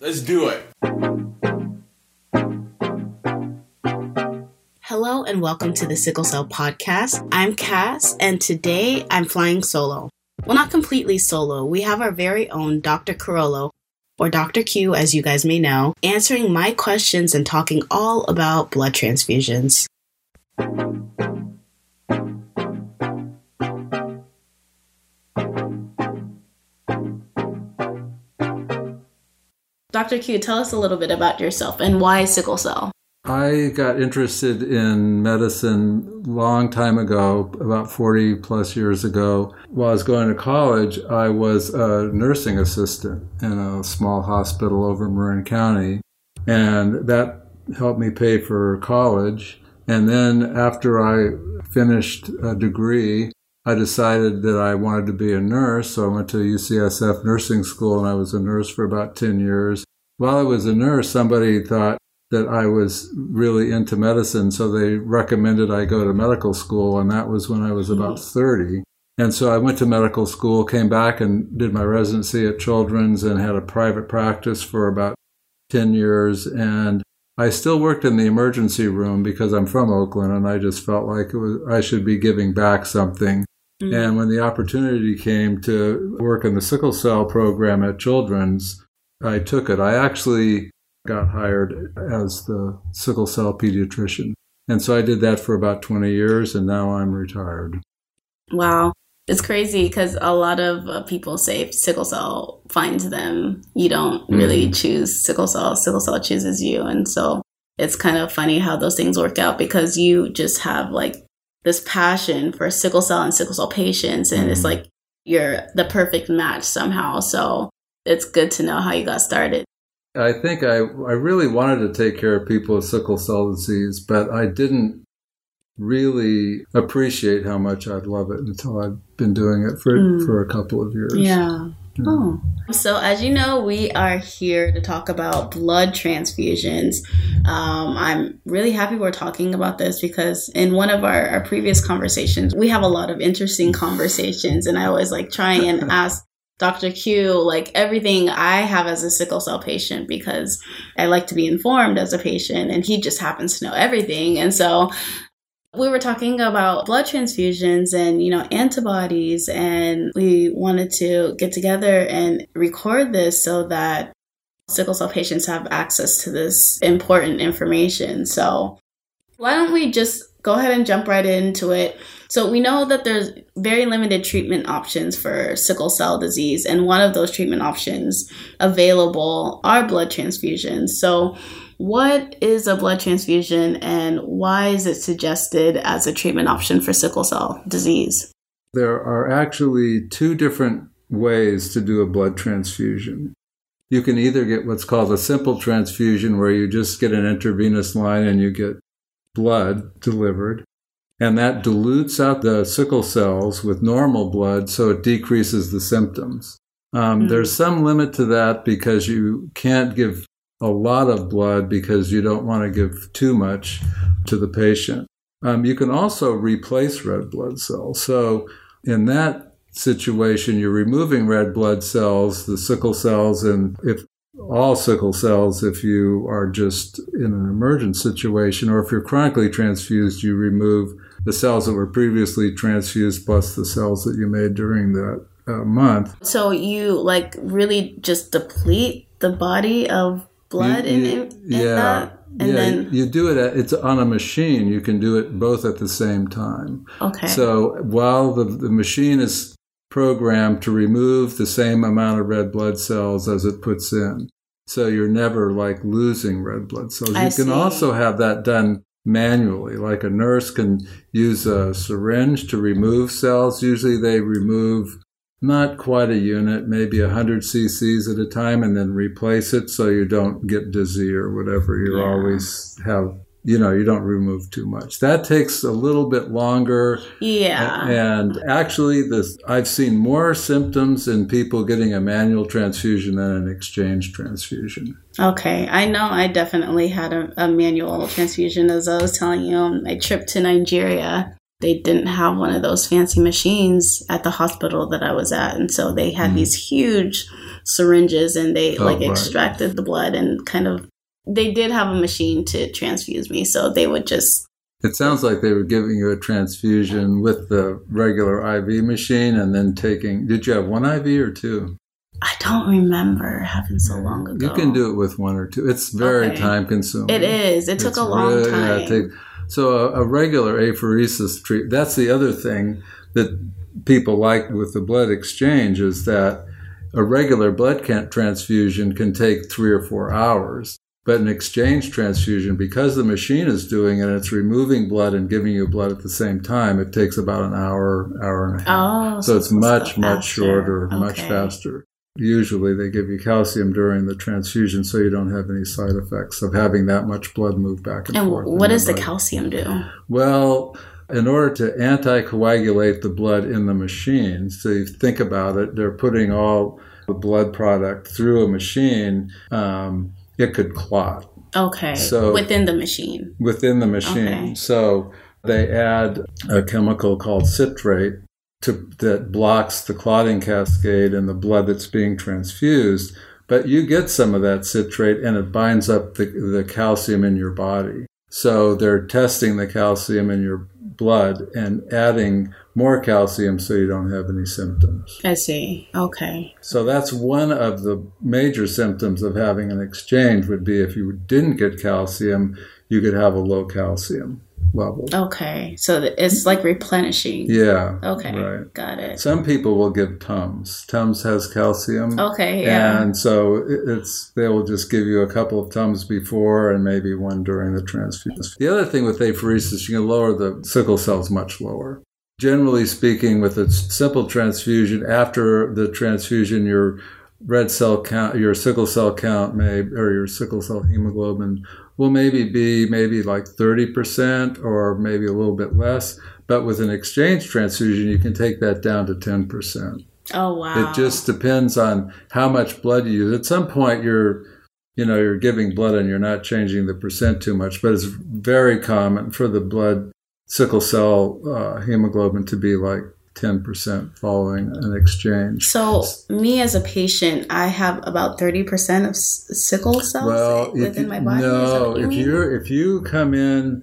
Let's do it. Hello and welcome to the Sickle Cell Podcast. I'm Cass, and today I'm flying solo. Well, not completely solo. We have our very own Dr. Quirolo, or Dr. Q, as you guys may know, answering my questions and talking all about blood transfusions. Dr. Q, tell us a little bit about yourself and why sickle cell. I got interested in medicine long time ago, about 40 plus years ago. While I was going to college, I was a nursing assistant in a small hospital over Marin County. And that helped me pay for college. And then after I finished a degree, I decided that I wanted to be a nurse, so I went to UCSF nursing school and I was a nurse for about 10 years. While I was a nurse, somebody thought that I was really into medicine, so they recommended I go to medical school, and that was when I was about 30. And so I went to medical school, came back and did my residency at Children's and had a private practice for about 10 years. And I still worked in the emergency room because I'm from Oakland and I just felt like was, I should be giving back something. Mm-hmm. And when the opportunity came to work in the sickle cell program at Children's, I took it. I actually got hired as the sickle cell pediatrician. And so I did that for about 20 years and now I'm retired. Wow. It's crazy because a lot of uh, people say sickle cell finds them, you don't really mm-hmm. choose sickle cell. Sickle cell chooses you. And so it's kind of funny how those things work out because you just have like this passion for sickle cell and sickle cell patients and mm. it's like you're the perfect match somehow so it's good to know how you got started i think i i really wanted to take care of people with sickle cell disease but i didn't really appreciate how much i'd love it until i'd been doing it for mm. for a couple of years yeah Oh. So, as you know, we are here to talk about blood transfusions. Um, I'm really happy we're talking about this because in one of our, our previous conversations, we have a lot of interesting conversations, and I always like try and ask Dr. Q, like everything I have as a sickle cell patient because I like to be informed as a patient and he just happens to know everything. And so we were talking about blood transfusions and, you know, antibodies, and we wanted to get together and record this so that sickle cell patients have access to this important information. So, why don't we just go ahead and jump right into it? So, we know that there's very limited treatment options for sickle cell disease, and one of those treatment options available are blood transfusions. So, what is a blood transfusion and why is it suggested as a treatment option for sickle cell disease? There are actually two different ways to do a blood transfusion. You can either get what's called a simple transfusion, where you just get an intravenous line and you get blood delivered. And that dilutes out the sickle cells with normal blood, so it decreases the symptoms. Um, mm-hmm. There's some limit to that because you can't give a lot of blood because you don't want to give too much to the patient. Um, you can also replace red blood cells. So, in that situation, you're removing red blood cells, the sickle cells, and if all sickle cells, if you are just in an emergent situation, or if you're chronically transfused, you remove the cells that were previously transfused plus the cells that you made during that uh, month. So, you like really just deplete the body of blood you, you, in, in yeah. that? And yeah, then you do it. At, it's on a machine. You can do it both at the same time. Okay. So while the the machine is programmed to remove the same amount of red blood cells as it puts in, so you're never like losing red blood cells. I you can see. also have that done manually. Like a nurse can use a syringe to remove cells. Usually they remove not quite a unit, maybe 100 cc's at a time, and then replace it so you don't get dizzy or whatever. You Yeah. always have, you know, you don't remove too much. That takes a little bit longer. yeah. And actually, this I've seen more symptoms in people getting a manual transfusion than an exchange transfusion. Okay, I know I definitely had a, a manual transfusion as I was telling you on my trip to Nigeria. they didn't have one of those fancy machines at the hospital that I was at. And so they had mm. these huge syringes and they oh, like right. extracted the blood and kind of they did have a machine to transfuse me. So they would just it sounds like they were giving you a transfusion with the regular IV machine and then taking. Did you have one IV or two? I don't remember having so long ago. You can do it with one or two. It's very okay. time consuming. It is. It took it's a long really, time. Yeah, take, so a, a regular apheresis treat. That's the other thing that people like with the blood exchange is that a regular blood transfusion can take three or four hours. But an exchange transfusion, because the machine is doing it, it's removing blood and giving you blood at the same time. It takes about an hour, hour and a half. Oh, so, so it's much, much shorter, okay. much faster. Usually they give you calcium during the transfusion so you don't have any side effects of having that much blood move back and, and forth. And what does the calcium do? Well, in order to anticoagulate the blood in the machine, so you think about it, they're putting all the blood product through a machine. Um, it could clot. Okay. So within the machine. Within the machine. Okay. So they add a chemical called citrate to, that blocks the clotting cascade and the blood that's being transfused. But you get some of that citrate and it binds up the, the calcium in your body. So they're testing the calcium in your blood and adding more calcium so you don't have any symptoms. I see. Okay. So that's one of the major symptoms of having an exchange would be if you didn't get calcium, you could have a low calcium level. Okay. So it's like replenishing. Yeah. Okay. Right. Got it. Some people will give Tums. Tums has calcium. Okay. Yeah. And so it's they will just give you a couple of Tums before and maybe one during the transfusion. The other thing with apheresis, you can lower the sickle cells much lower. Generally speaking, with a simple transfusion, after the transfusion, your red cell count, your sickle cell count may, or your sickle cell hemoglobin will maybe be maybe like 30% or maybe a little bit less. But with an exchange transfusion, you can take that down to 10%. Oh, wow. It just depends on how much blood you use. At some point, you're, you know, you're giving blood and you're not changing the percent too much, but it's very common for the blood sickle cell uh, hemoglobin to be like 10% following an exchange. So, me as a patient, I have about 30% of sickle cells well, within my body. No, if you if you come in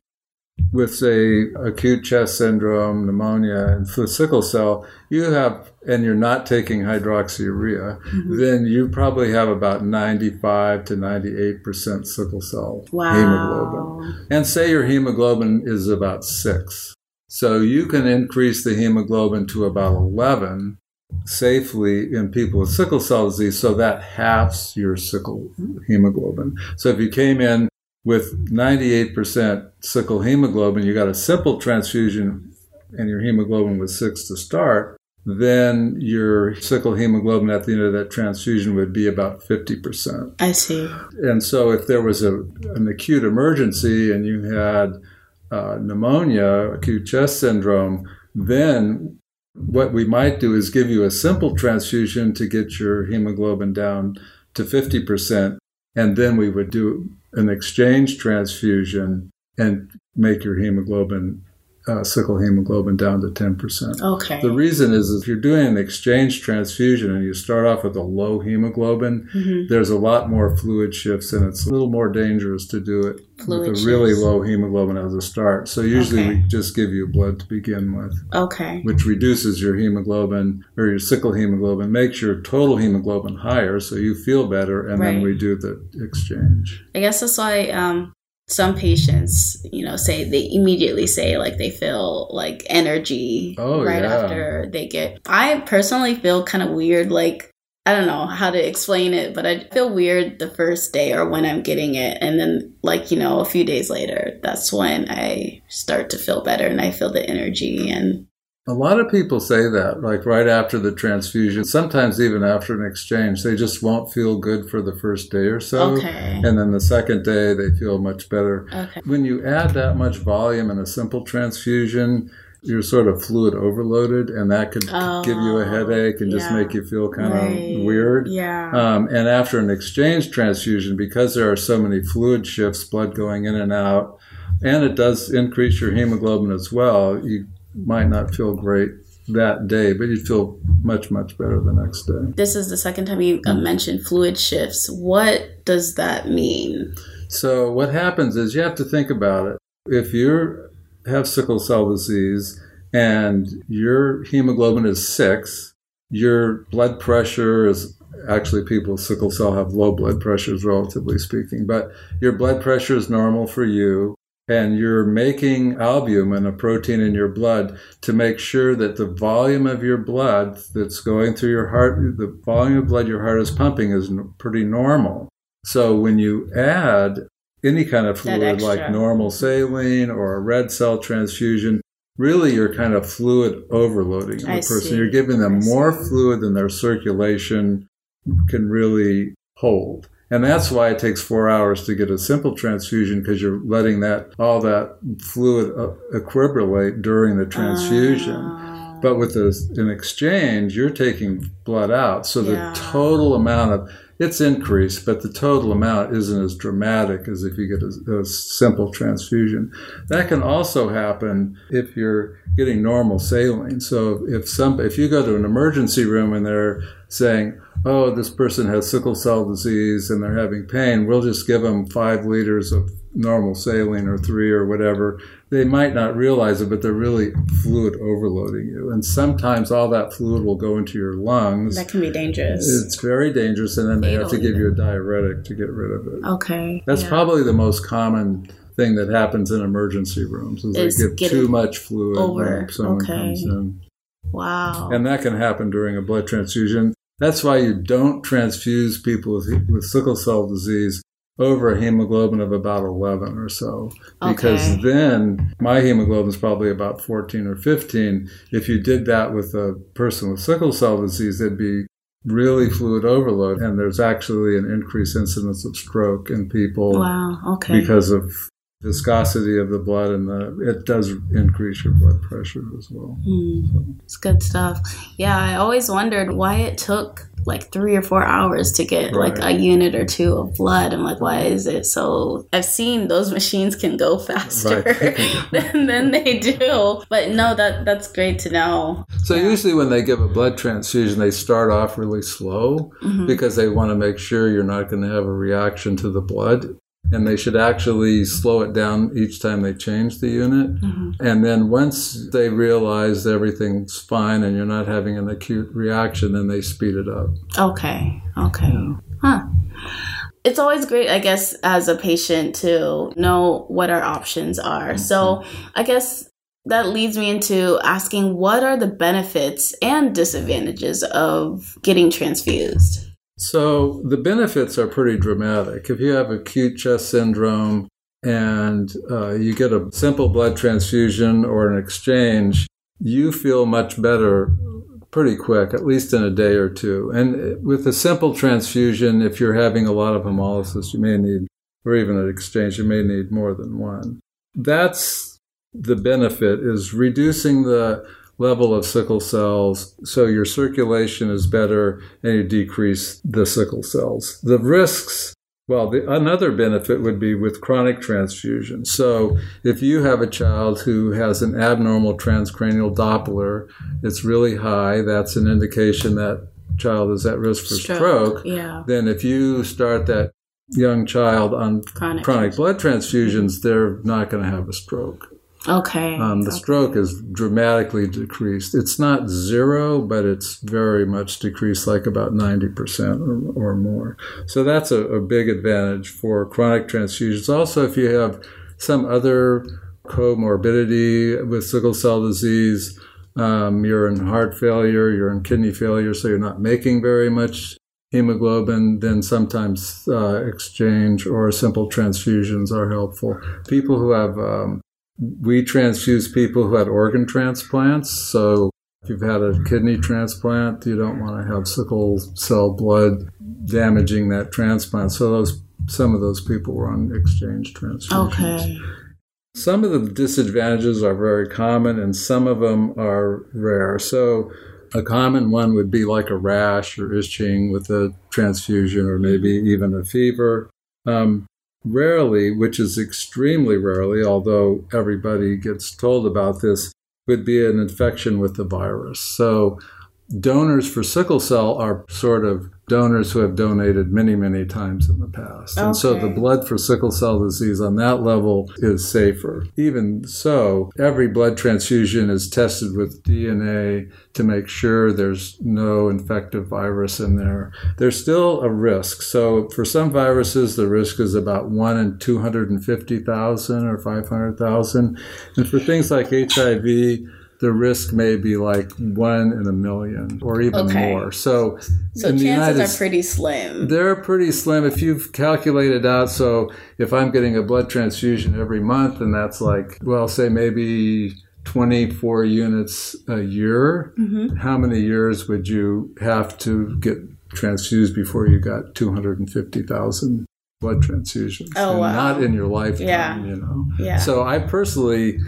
with say acute chest syndrome, pneumonia, and sickle cell, you have and you're not taking hydroxyurea, mm-hmm. then you probably have about 95 to 98 percent sickle cell wow. hemoglobin. And say your hemoglobin is about six. So you can increase the hemoglobin to about 11 safely in people with sickle cell disease, so that halves your sickle hemoglobin. So if you came in with 98% sickle hemoglobin, you got a simple transfusion and your hemoglobin was six to start, then your sickle hemoglobin at the end of that transfusion would be about 50%. I see. And so if there was a, an acute emergency and you had uh, pneumonia, acute chest syndrome, then what we might do is give you a simple transfusion to get your hemoglobin down to 50%, and then we would do an exchange transfusion and make your hemoglobin uh, sickle hemoglobin down to 10%. Okay. The reason is if you're doing an exchange transfusion and you start off with a low hemoglobin, mm-hmm. there's a lot more fluid shifts and it's a little more dangerous to do it fluid with a really low hemoglobin as a start. So usually okay. we just give you blood to begin with. Okay. Which reduces your hemoglobin or your sickle hemoglobin, makes your total hemoglobin higher so you feel better and right. then we do the exchange. I guess that's why um, some patients, you know, say they immediately say like they feel like energy oh, right yeah. after they get. I personally feel kind of weird, like I don't know how to explain it, but I feel weird the first day or when I'm getting it. And then, like, you know, a few days later, that's when I start to feel better and I feel the energy and a lot of people say that, like right after the transfusion, sometimes even after an exchange, they just won't feel good for the first day or so. Okay. And then the second day, they feel much better. Okay. When you add that much volume in a simple transfusion, you're sort of fluid overloaded, and that could oh, give you a headache and yeah. just make you feel kind right. of weird. Yeah. Um, and after an exchange transfusion, because there are so many fluid shifts, blood going in and out, and it does increase your hemoglobin as well, you might not feel great that day, but you'd feel much, much better the next day. This is the second time you uh, mentioned fluid shifts. What does that mean? So, what happens is you have to think about it. If you have sickle cell disease and your hemoglobin is six, your blood pressure is actually people with sickle cell have low blood pressures, relatively speaking, but your blood pressure is normal for you and you're making albumin, a protein in your blood, to make sure that the volume of your blood that's going through your heart, the volume of blood your heart is pumping is pretty normal. So when you add any kind of fluid like normal saline or a red cell transfusion, really you're kind of fluid overloading the I person. See. You're giving them more fluid than their circulation can really hold. And that's why it takes four hours to get a simple transfusion because you're letting that all that fluid uh, equilibrate during the transfusion. Uh, but with an exchange, you're taking blood out, so yeah. the total amount of it's increased, but the total amount isn't as dramatic as if you get a, a, simple transfusion. That can also happen if you're getting normal saline. So if some if you go to an emergency room and they're saying, "Oh, this person has sickle cell disease and they're having pain," we'll just give them five liters of normal saline or three or whatever, they might not realize it, but they're really fluid overloading you. And sometimes all that fluid will go into your lungs. That can be dangerous. It's very dangerous, and then they have to give you a diuretic to get rid of it. Okay. That's yeah. probably the most common thing that happens in emergency rooms is it's they give too much fluid over. when someone okay. comes in. Wow. And that can happen during a blood transfusion. That's why you don't transfuse people with, with sickle cell disease over a hemoglobin of about 11 or so. Because okay. then my hemoglobin is probably about 14 or 15. If you did that with a person with sickle cell disease, it'd be really fluid overload. And there's actually an increased incidence of stroke in people. Wow, okay. Because of viscosity of the blood and the, it does increase your blood pressure as well. Mm, so. It's good stuff. Yeah, I always wondered why it took like three or four hours to get right. like a unit or two of blood. I'm like, why is it so? I've seen those machines can go faster right. than, than, they do. But no, that that's great to know. So yeah. usually when they give a blood transfusion, they start off really slow mm-hmm. because they want to make sure you're not going to have a reaction to the blood and they should actually slow it down each time they change the unit. Mm-hmm. And then once they realize everything's fine and you're not having an acute reaction, then they speed it up. Okay. Okay. Yeah. Huh. It's always great, I guess, as a patient to know what our options are. Mm-hmm. So I guess that leads me into asking what are the benefits and disadvantages of getting transfused? So the benefits are pretty dramatic. If you have acute chest syndrome and uh, you get a simple blood transfusion or an exchange, you feel much better pretty quick, at least in a day or two. And with a simple transfusion, if you're having a lot of hemolysis, you may need, or even an exchange, you may need more than one. That's the benefit is reducing the level of sickle cells so your circulation is better and you decrease the sickle cells. The risks well, the, another benefit would be with chronic transfusion. So, if you have a child who has an abnormal transcranial Doppler, it's really high, that's an indication that child is at risk for stroke. stroke. Yeah. Then, if you start that young child on chronic, chronic blood transfusions, they're not going to have a stroke. Okay. Um, the okay. stroke is dramatically decreased. It's not zero, but it's very much decreased, like about 90% or, or more. So that's a, a big advantage for chronic transfusions. Also, if you have some other comorbidity with sickle cell disease, um, you're in heart failure, you're in kidney failure, so you're not making very much hemoglobin, then sometimes uh, exchange or simple transfusions are helpful. People who have um, we transfuse people who had organ transplants. So if you've had a kidney transplant, you don't want to have sickle cell blood damaging that transplant. So those some of those people were on exchange transfusions. Okay. Some of the disadvantages are very common, and some of them are rare. So a common one would be like a rash or itching with a transfusion, or maybe even a fever. Um, Rarely, which is extremely rarely, although everybody gets told about this, would be an infection with the virus. So donors for sickle cell are sort of donors who have donated many, many times in the past. And so the blood for sickle cell disease on that level is safer. Even so, every blood transfusion is tested with DNA to make sure there's no infective virus in there. There's still a risk. So for some viruses, the risk is about 1 in 250,000 or 500,000. And for things like HIV, the risk may be like one in a million or even Okay. more. So, So chances United are pretty slim. they're pretty slim if you've calculated out. So if I'm getting a blood transfusion every month, and that's like, well, say maybe 24 units a year, Mhm. how many years would you have to get transfused before you got 250,000 blood transfusions? Oh, wow. Not in your lifetime, Yeah. you know. Yeah. So I personally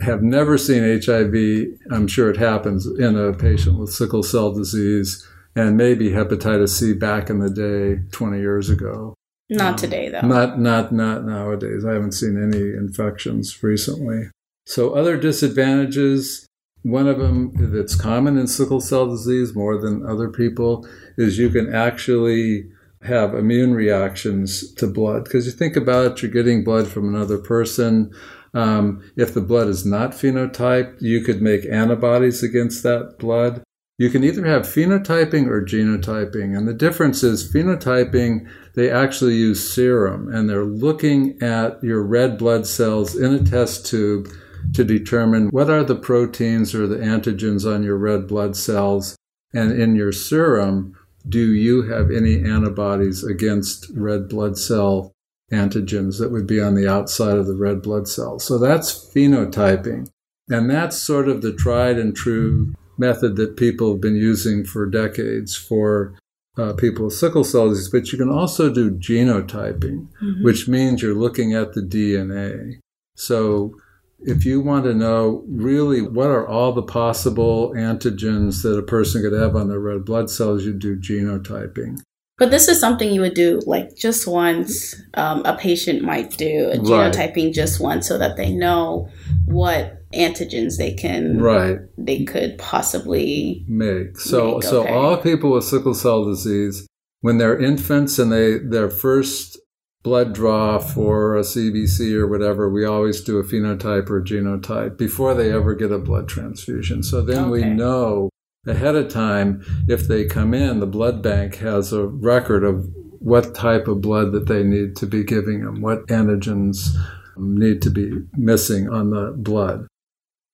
have never seen HIV. I'm sure it happens in a patient with sickle cell disease and maybe hepatitis C back in the day 20 years ago. Not um, today, though. Not not not nowadays. I haven't seen any infections recently. So other disadvantages, one of them that's common in sickle cell disease more than other people is you can actually have immune reactions to blood because you think about it, you're getting blood from another person. Um, if the blood is not phenotyped, you could make antibodies against that blood. You can either have phenotyping or genotyping, and the difference is phenotyping they actually use serum and they're looking at your red blood cells in a test tube to determine what are the proteins or the antigens on your red blood cells and in your serum do you have any antibodies against red blood cell antigens that would be on the outside of the red blood cells so that's phenotyping and that's sort of the tried and true method that people have been using for decades for uh, people with sickle cell disease, but you can also do genotyping, Mhm. which means you're looking at the DNA. So if you want to know really what are all the possible antigens that a person could have on their red blood cells, you do genotyping. But this is something you would do like just once. Um, a patient might do a Right. genotyping just once so that they know what antigens they can Right. they could possibly make. So Make, so okay. all people with sickle cell disease, when they're infants and they their first blood draw for a CBC or whatever, we always do a phenotype or a genotype before they ever get a blood transfusion. So then we know ahead of time if they come in, the blood bank has a record of what type of blood that they need to be giving them, what antigens need to be missing on the blood.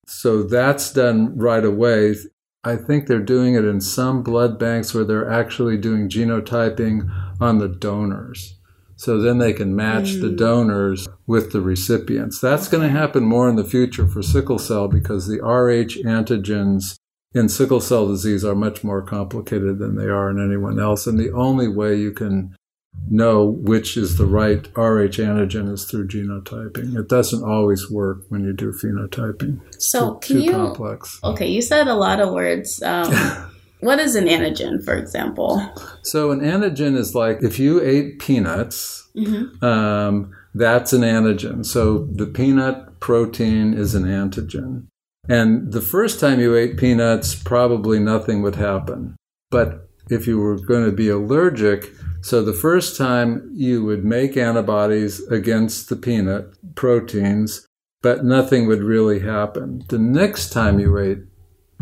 So that's done right away. I think they're doing it in some blood banks where they're actually doing genotyping on the donors. So then they can match the Mm. donors with the recipients. That's going to happen more in the future for sickle cell because the Rh antigens in sickle cell disease are much more complicated than they are in anyone else. And the only way you can know which is the right Rh antigen is through genotyping. It doesn't always work when you do phenotyping. So too, can too you complex. Okay, you said a lot of words. Um, what is an antigen, for example? So an antigen is like if you ate peanuts, hmm um, that's an antigen. So the peanut protein is an antigen. And the first time you ate peanuts, probably nothing would happen. But if you were going to be allergic, so the first time you would make antibodies against the peanut proteins, but nothing would really happen. The next time you ate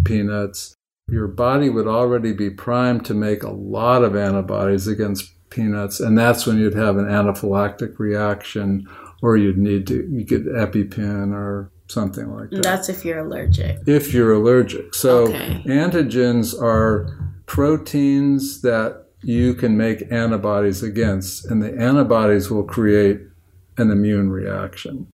peanuts, your body would already be primed to make a lot of antibodies against peanuts, and that's when you'd have an anaphylactic reaction, or you'd need to you get EpiPen or something like that. That's if you're allergic. if you're allergic. So Okay. antigens are proteins that you can make antibodies against, and the antibodies will create an immune reaction.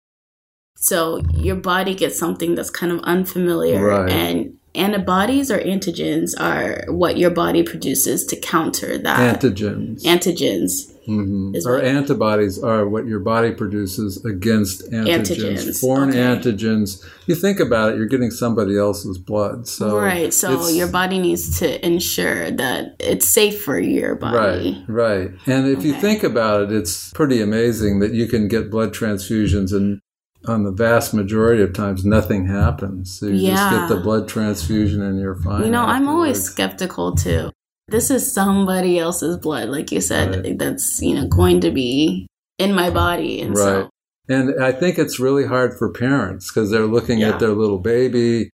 So your body gets something that's kind of unfamiliar, Right. and antibodies or antigens are what your body produces to counter that. Antigens. antigens. Mhm. Or what- antibodies are what your body produces against antigens. Antigens, Foreign okay. antigens. You think about it, you're getting somebody else's blood. So right. So your body needs to ensure that it's safe for your body. Right, right. And if you think about it, it's pretty amazing that you can get blood transfusions and on the vast majority of times, nothing happens. So you Yeah. just get the blood transfusion and you're fine. You know, I'm always skeptical too. This is somebody else's blood, like you said, Right. that's, you know, going to be in my body. And Right. so, And I think it's really hard for parents because they're looking Yeah. at their little baby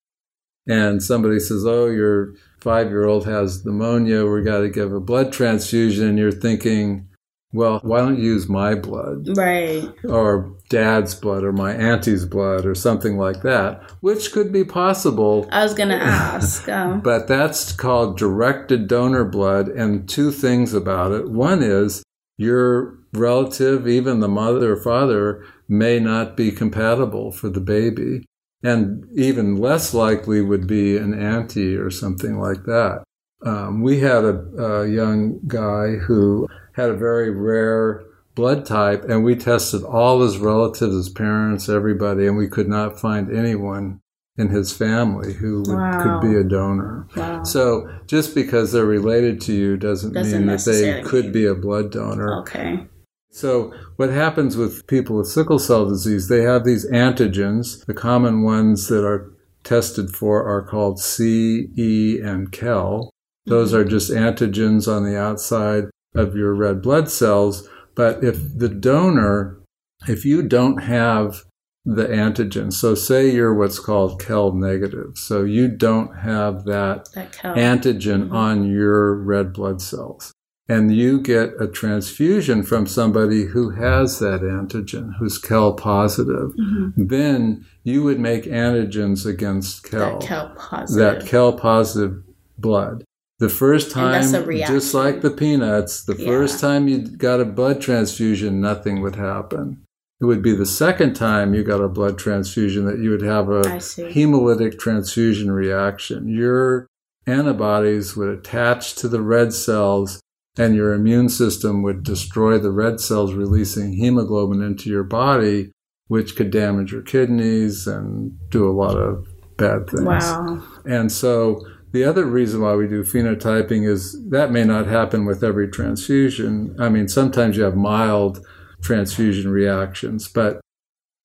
and somebody says, Oh, your five year old has pneumonia. We got to give a blood transfusion. And you're thinking, Well, why don't you use my blood right. or dad's blood or my auntie's blood or something like that, which could be possible. I was going to ask. Um, But that's called directed donor blood. And two things about it. One is your relative, even the mother or father, may not be compatible for the baby. And even less likely would be an auntie or something like that. Um, we had a, a young guy who had a very rare blood type, and we tested all his relatives, his parents, everybody, and we could not find anyone in his family who would, Wow. could be a donor. wow. So just because they're related to you doesn't, Doesn't mean that they could be a blood donor. Okay. So what happens with people with sickle cell disease, they have these antigens. The common ones that are tested for are called C, E, and Kell. Those mm-hmm. are just antigens on the outside of your red blood cells. But if the donor, if you don't have the antigen, so say you're what's called Kell negative, so you don't have that That antigen Mhm. on your red blood cells. And you get a transfusion from somebody who has that antigen, who's Kell positive. Mhm. Then you would make antigens against Kell, That count positive. that Kell positive blood. The first time, just like the peanuts, the Yeah. first time you got a blood transfusion, nothing would happen. It would be the second time you got a blood transfusion that you would have a hemolytic transfusion reaction. Your antibodies would attach to the red cells, and your immune system would destroy the red cells, releasing hemoglobin into your body, which could damage your kidneys and do a lot of bad things. Wow. And so the other reason why we do phenotyping is that may not happen with every transfusion. I mean, sometimes you have mild transfusion reactions, but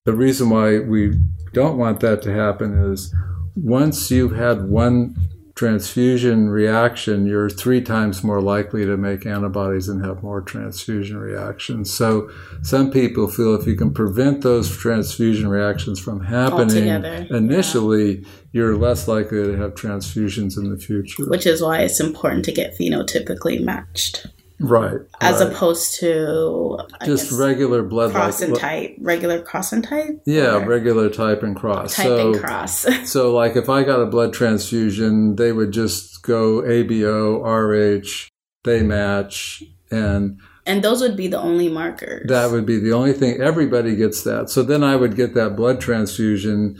the reason why we don't want that to happen is once you've had one transfusion reaction, you're three times more likely to make antibodies and have more transfusion reactions. So some people feel if you can prevent those transfusion reactions from happening Altogether, yeah. initially, you're less likely to have transfusions in the future. Which is why it's important to get phenotypically matched right. as right. opposed to I just guess, regular blood cross like- and type, regular cross and type. Yeah, regular type and cross. type so, and cross. so like if I got a blood transfusion, they would just go ABO, RH, they match, and and those would be the only markers. that would be the only thing. Everybody gets that. So then I would get that blood transfusion,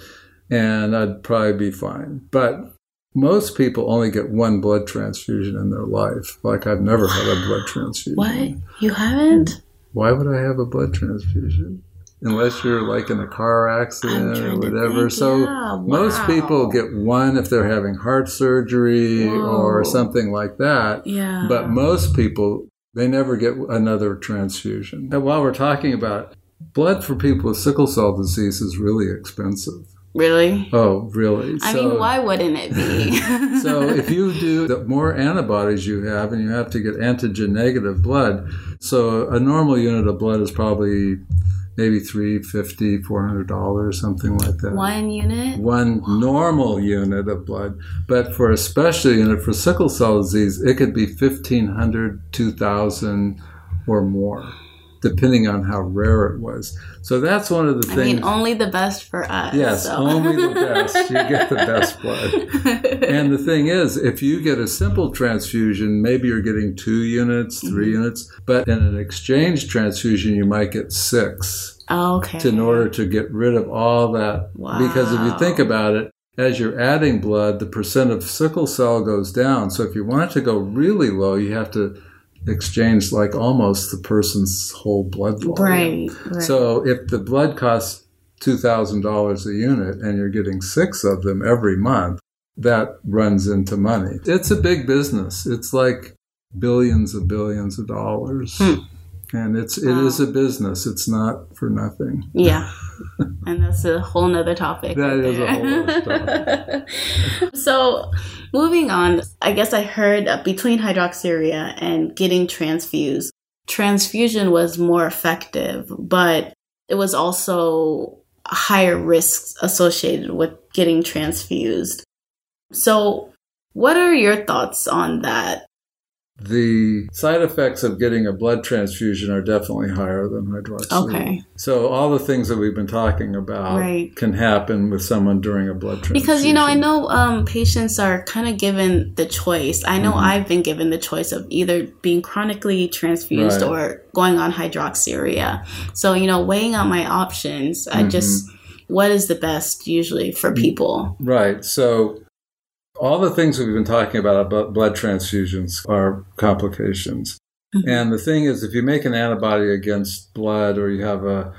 and I'd probably be fine. But most people only get one blood transfusion in their life. Like I've never had a blood transfusion. what you haven't? Why would I have a blood transfusion? Unless you're like in a car accident or whatever. think, so yeah, most people get one if they're having heart surgery or something like that. Yeah. But most people, they never get another transfusion. And while we're talking about blood for people with sickle cell disease is really expensive. Really, Oh, really? I So- mean, why wouldn't it be? so if you do the more antibodies you have and you have to get antigen negative blood so a normal unit of blood is probably maybe 350 400 dollars something like that one unit. one normal unit of blood but for a special unit for sickle cell disease it could be 1500 2000 or more depending on how rare it was so that's one of the things I things mean, only the best for us. yes so. only the best you get the best blood and the thing is, if you get a simple transfusion, maybe you're getting two units, 3 Mm-hmm. units, but in an exchange transfusion, you might get six okay. to, in order to get rid of all that. Because if you think about it, as you're adding blood, the percent of sickle cell goes down. So if you want it to go really low, you have to exchange like almost the person's whole blood volume. Right. right. So if the blood costs two thousand dollars a unit and you're getting six of them every month, that runs into money. It's a big business. It's like billions of billions of dollars. Hmm. And it's it Wow. is um, a business. It's not for nothing. Yeah. and that's a whole nother topic. That right is a whole there. so, moving on, I guess I heard between hydroxyurea and getting transfused, transfusion was more effective, but it was also higher risks associated with getting transfused. So, what are your thoughts on that? The side effects of getting a blood transfusion are definitely higher than hydroxyurea. Okay. So all the things that we've been talking about Right. can happen with someone during a blood transfusion. Because you know, I know um, patients are kind of given the choice. I know Mhm. I've been given the choice of either being chronically transfused Right. or going on hydroxyurea. So you know, weighing out my options, I just what is the best usually for people. Right. So all the things we've been talking about about blood transfusions are complications. Mhm. And the thing is, if you make an antibody against blood or you have a,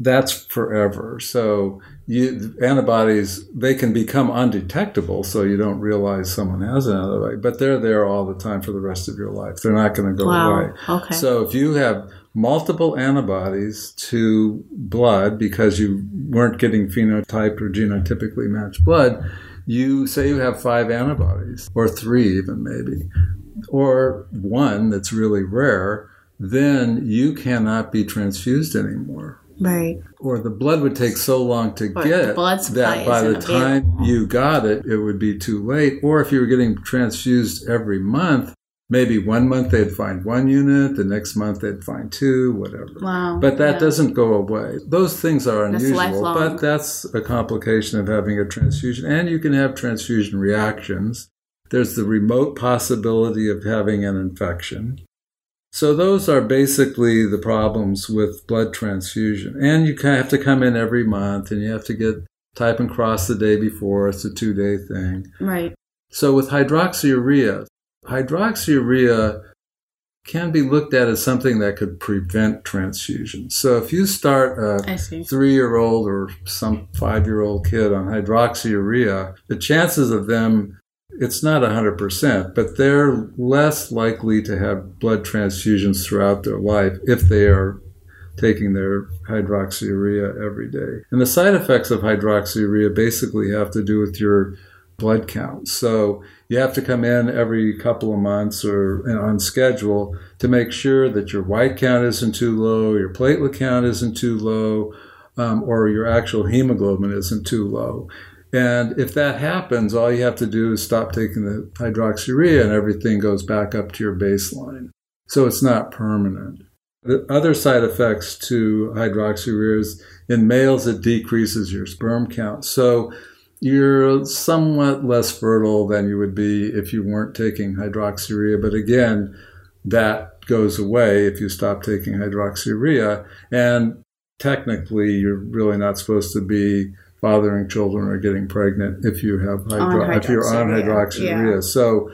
that's forever. So you, antibodies, they can become undetectable, so you don't realize someone has an antibody, but they're there all the time for the rest of your life. They're not going to go wow. away. Okay. So if you have multiple antibodies to blood because you weren't getting phenotyped or genotypically matched blood, you say you have five antibodies, or three even maybe, or one that's really rare, then you cannot be transfused anymore. right. Or the blood would take so long to Or get that by the time you got it, it would be too late. Or if you were getting transfused every month, maybe one month they'd find one unit, the next month they'd find two, whatever. Wow. But that Yeah. doesn't go away. Those things are unusual, but that's a complication of having a transfusion. And you can have transfusion reactions. There's the remote possibility of having an infection. So those are basically the problems with blood transfusion. And you have to come in every month and you have to get type and cross the day before. It's a two day thing. Right. So with hydroxyurea, hydroxyurea can be looked at as something that could prevent transfusion. So if you start a three year old or some five year old kid on hydroxyurea, the chances of them, it's not 100%, but they're less likely to have blood transfusions throughout their life if they are taking their hydroxyurea every day. And the side effects of hydroxyurea basically have to do with your blood count. So you have to come in every couple of months or on schedule to make sure that your white count isn't too low, your platelet count isn't too low, um, or your actual hemoglobin isn't too low. And if that happens, all you have to do is stop taking the hydroxyurea and everything goes back up to your baseline. So it's not permanent. The other side effects to hydroxyurea is in males, it decreases your sperm count. So you're somewhat less fertile than you would be if you weren't taking hydroxyurea. But again, that goes away if you stop taking hydroxyurea. And technically, you're really not supposed to be fathering children or getting pregnant if you have hydro- if you're on hydroxyurea, hydroxyurea. So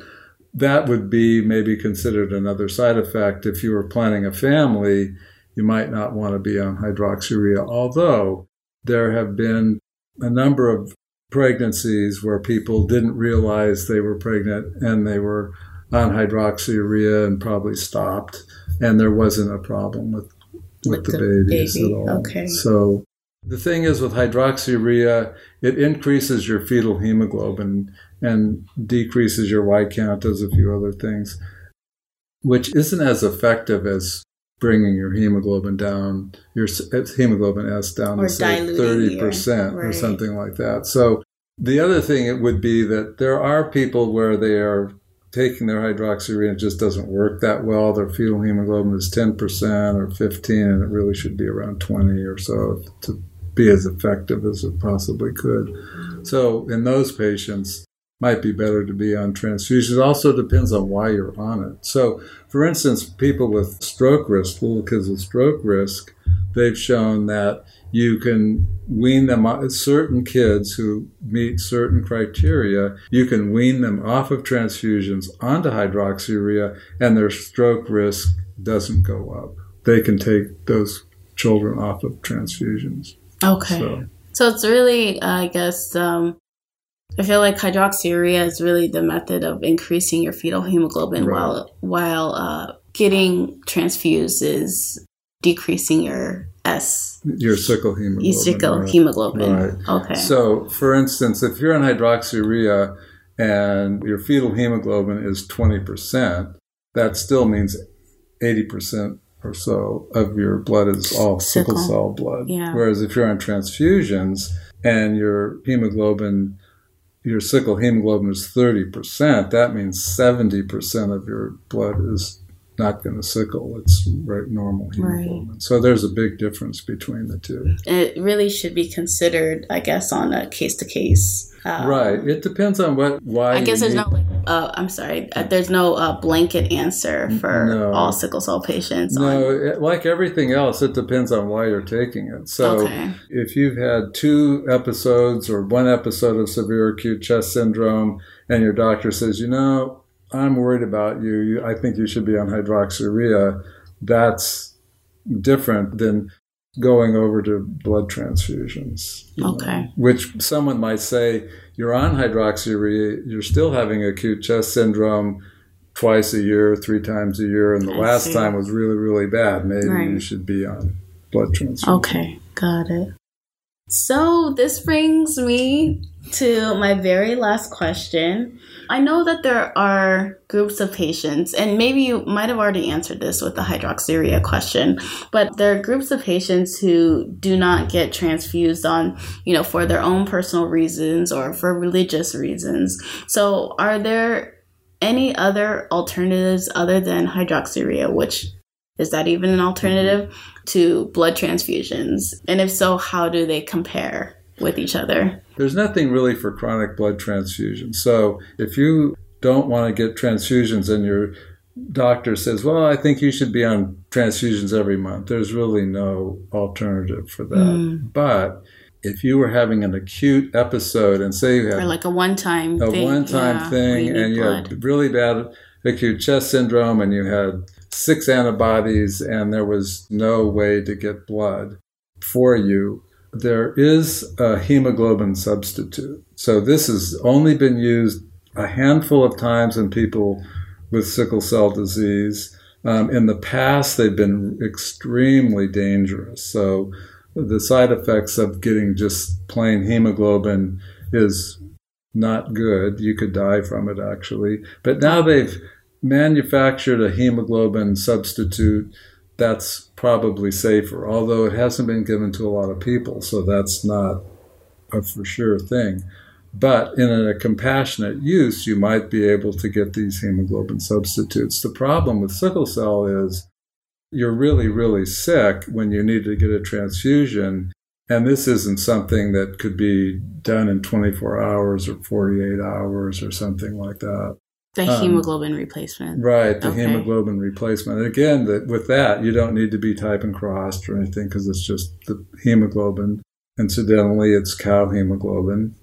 that would be maybe considered another side effect. If you were planning a family, you might not want to be on hydroxyurea. Although there have been a number of pregnancies where people didn't realize they were pregnant and they were on hydroxyurea and probably stopped, and there wasn't a problem with with, With the, the babies baby, at all. okay. So the thing is with hydroxyurea, it increases your fetal hemoglobin and decreases your white count, does a few other things, which isn't as effective as bringing your hemoglobin down, your eh, hemoglobin S down Or to say diluting thirty your- percent or something like that. So the other thing it would be that there are people where they are taking their hydroxyurea and it just doesn't work that well. Their fetal hemoglobin is ten percent or fifteen, and it really should be around twenty or so to be as effective as it possibly could. So in those patients, might be better to be on transfusions. It also depends on why you're on it. So, for instance, people with stroke risk, little kids with stroke risk, they've shown that you can wean them off, certain kids who meet certain criteria, you can wean them off of transfusions onto hydroxyurea and their stroke risk doesn't go up. They can take those children off of transfusions. Okay. So, So it's really, I guess, um, I feel like hydroxyurea is really the method of increasing your fetal hemoglobin Right. while while uh, getting transfused is decreasing your S. Your sickle hemoglobin. Your sickle right. hemoglobin. Right. Okay. So, for instance, if you're on hydroxyurea and your fetal hemoglobin is 20%, that still means 80% or so of your blood is all sickle, Sickle. cell blood. Yeah. Whereas if you're on transfusions and your hemoglobin, your sickle hemoglobin is 30%, that means 70% of your blood is not going to sickle. It's right normal Right. hemoglobin. So there's a big difference between the two. it really should be considered, I guess, on a case to case. right. It depends on what, why. I guess there's need- no like, uh, I'm sorry, uh, there's no uh, blanket answer for No. all sickle cell patients. No, it, like everything else, it depends on why you're taking it. So, Okay. if you've had two episodes or one episode of severe acute chest syndrome, and your doctor says, you know, I'm worried about you, you I think you should be on hydroxyurea, that's different than going over to blood transfusions. you know, Okay. which someone might say, you're on hydroxyurea, you're still having acute chest syndrome twice a year, three times a year, and the I last see. time was really, really bad. Maybe you should be on blood transfusion. Okay, got it. So this brings me to my very last question. I know that there are groups of patients, and maybe you might have already answered this with the hydroxyurea question, but there are groups of patients who do not get transfused on, you know, for their own personal reasons or for religious reasons. So are there any other alternatives other than hydroxyurea, which is that even an alternative to blood transfusions? And if so, how do they compare with each other? There's nothing really for chronic blood transfusion. So if you don't want to get transfusions and your doctor says, well, I think you should be on transfusions every month, there's really no alternative for that. Mm. But if you were having an acute episode and say you had Or like a one time a thing? one-time yeah, thing you and you blood. had really bad acute chest syndrome and you had six antibodies and there was no way to get blood for you there is a hemoglobin substitute so this has only been used a handful of times in people with sickle cell disease um, in the past they've been extremely dangerous so the side effects of getting just plain hemoglobin is not good. You could die from it actually. But now they've manufactured a hemoglobin substitute that's probably safer, although it hasn't been given to a lot of people, so that's not a for sure thing. But in a compassionate use, you might be able to get these hemoglobin substitutes. The problem with sickle cell is you're really, really sick when you need to get a transfusion. And this isn't something that could be done in 24 hours or 48 hours or something like that. The um, hemoglobin replacement. Right, the Okay. hemoglobin replacement. And again, the, with that, you don't need to be type and crossed or anything because it's just the hemoglobin. Incidentally, it's cow hemoglobin.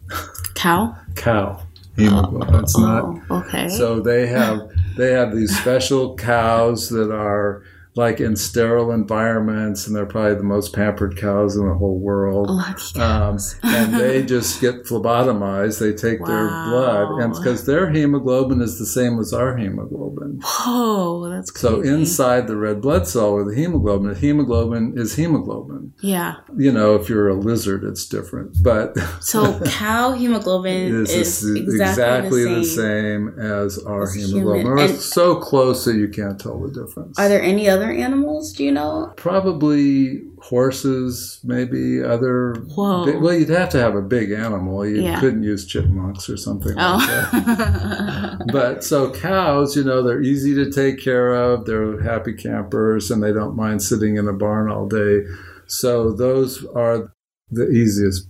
Cow? Cow hemoglobin. it's not Oh, okay. so they have they have these special cows that are like in sterile environments, and they're probably the most pampered cows in the whole world. Um, and they just get phlebotomized. They take their blood, and because their hemoglobin is the same as our hemoglobin. Whoa, that's crazy. So inside the red blood cell with the hemoglobin, the hemoglobin is hemoglobin. Yeah. You know, if you're a lizard, it's different, but So cow hemoglobin is, is exactly, exactly the same, as our as hemoglobin. Or it's so close that you can't tell the difference. Are there any other animals? Do you know? Probably horses, maybe other. Whoa. big- well, you'd have to have a big animal. You Yeah. couldn't use chipmunks or something like oh. that. Oh. But so cows, you know, they're easy to take care of. They're happy campers and they don't mind sitting in a barn all day. So those are the easiest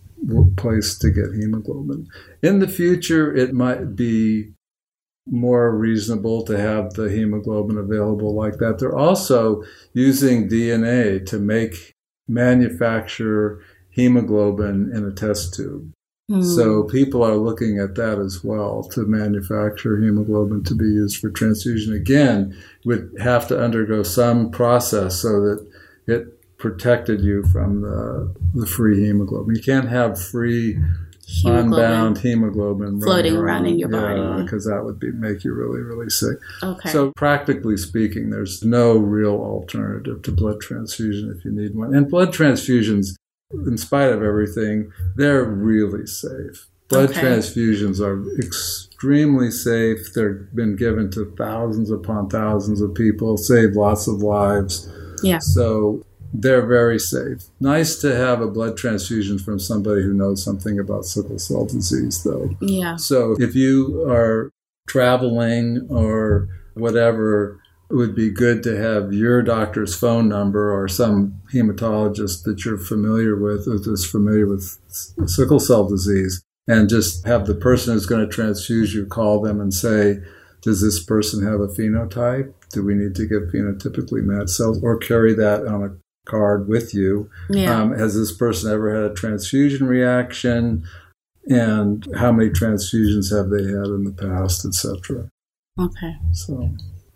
place to get hemoglobin. In the future, it might be more reasonable to have the hemoglobin available like that. They're also using DNA to make manufacture hemoglobin in a test tube. Hmm. So people are looking at that as well to manufacture hemoglobin to be used for transfusion. Again, would have to undergo some process so that it protected you from the, the free hemoglobin. You can't have free Hemoglobin. unbound hemoglobin Floating running around in your Yeah, body. because that would be make you really really sick. Okay. So practically speaking, there's no real alternative to blood transfusion if you need one. And blood transfusions, in spite of everything, they're really safe. Blood Okay. transfusions are extremely safe. They've been given to thousands upon thousands of people, saved lots of lives. Yeah. So they're very safe. Nice to have a blood transfusion from somebody who knows something about sickle cell disease, though. yeah. So if you are traveling or whatever, it would be good to have your doctor's phone number or some hematologist that you're familiar with, who is familiar with sickle cell disease, and just have the person who's going to transfuse you call them and say, does this person have a phenotype? Do we need to give phenotypically matched cells or carry that on a card with you? Yeah. Um, has this person ever had a transfusion reaction? And how many transfusions have they had in the past, etc. okay. So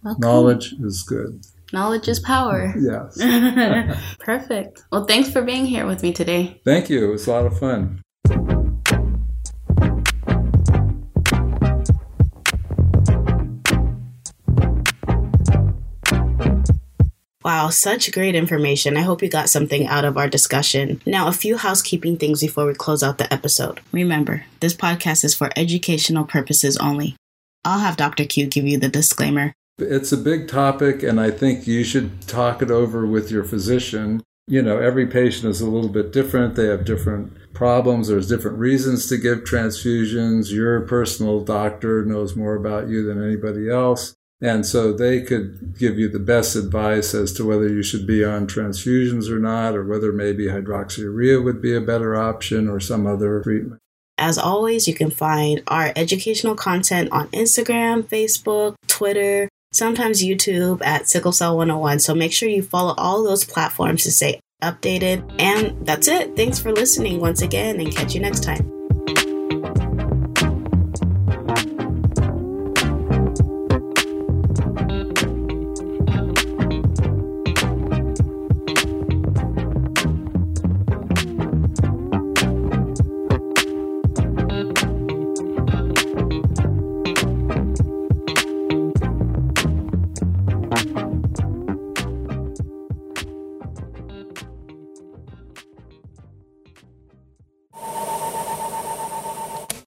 Well, cool. knowledge is good. Knowledge is power. Yes. Perfect. Well, thanks for being here with me today. Thank you. It was a lot of fun. Wow, such great information. I hope you got something out of our discussion. Now, a few housekeeping things before we close out the episode. Remember, this podcast is for educational purposes only. I'll have Dr. Q give you the disclaimer. It's a big topic, and I think you should talk it over with your physician. You know, every patient is a little bit different. They have different problems. There's different reasons to give transfusions. Your personal doctor knows more about you than anybody else. And so they could give you the best advice as to whether you should be on transfusions or not, or whether maybe hydroxyurea would be a better option or some other treatment. As always, you can find our educational content on Instagram, Facebook, Twitter, sometimes YouTube at Sickle Cell 101. So make sure you follow all those platforms to stay updated. And that's it. Thanks for listening once again and catch you next time.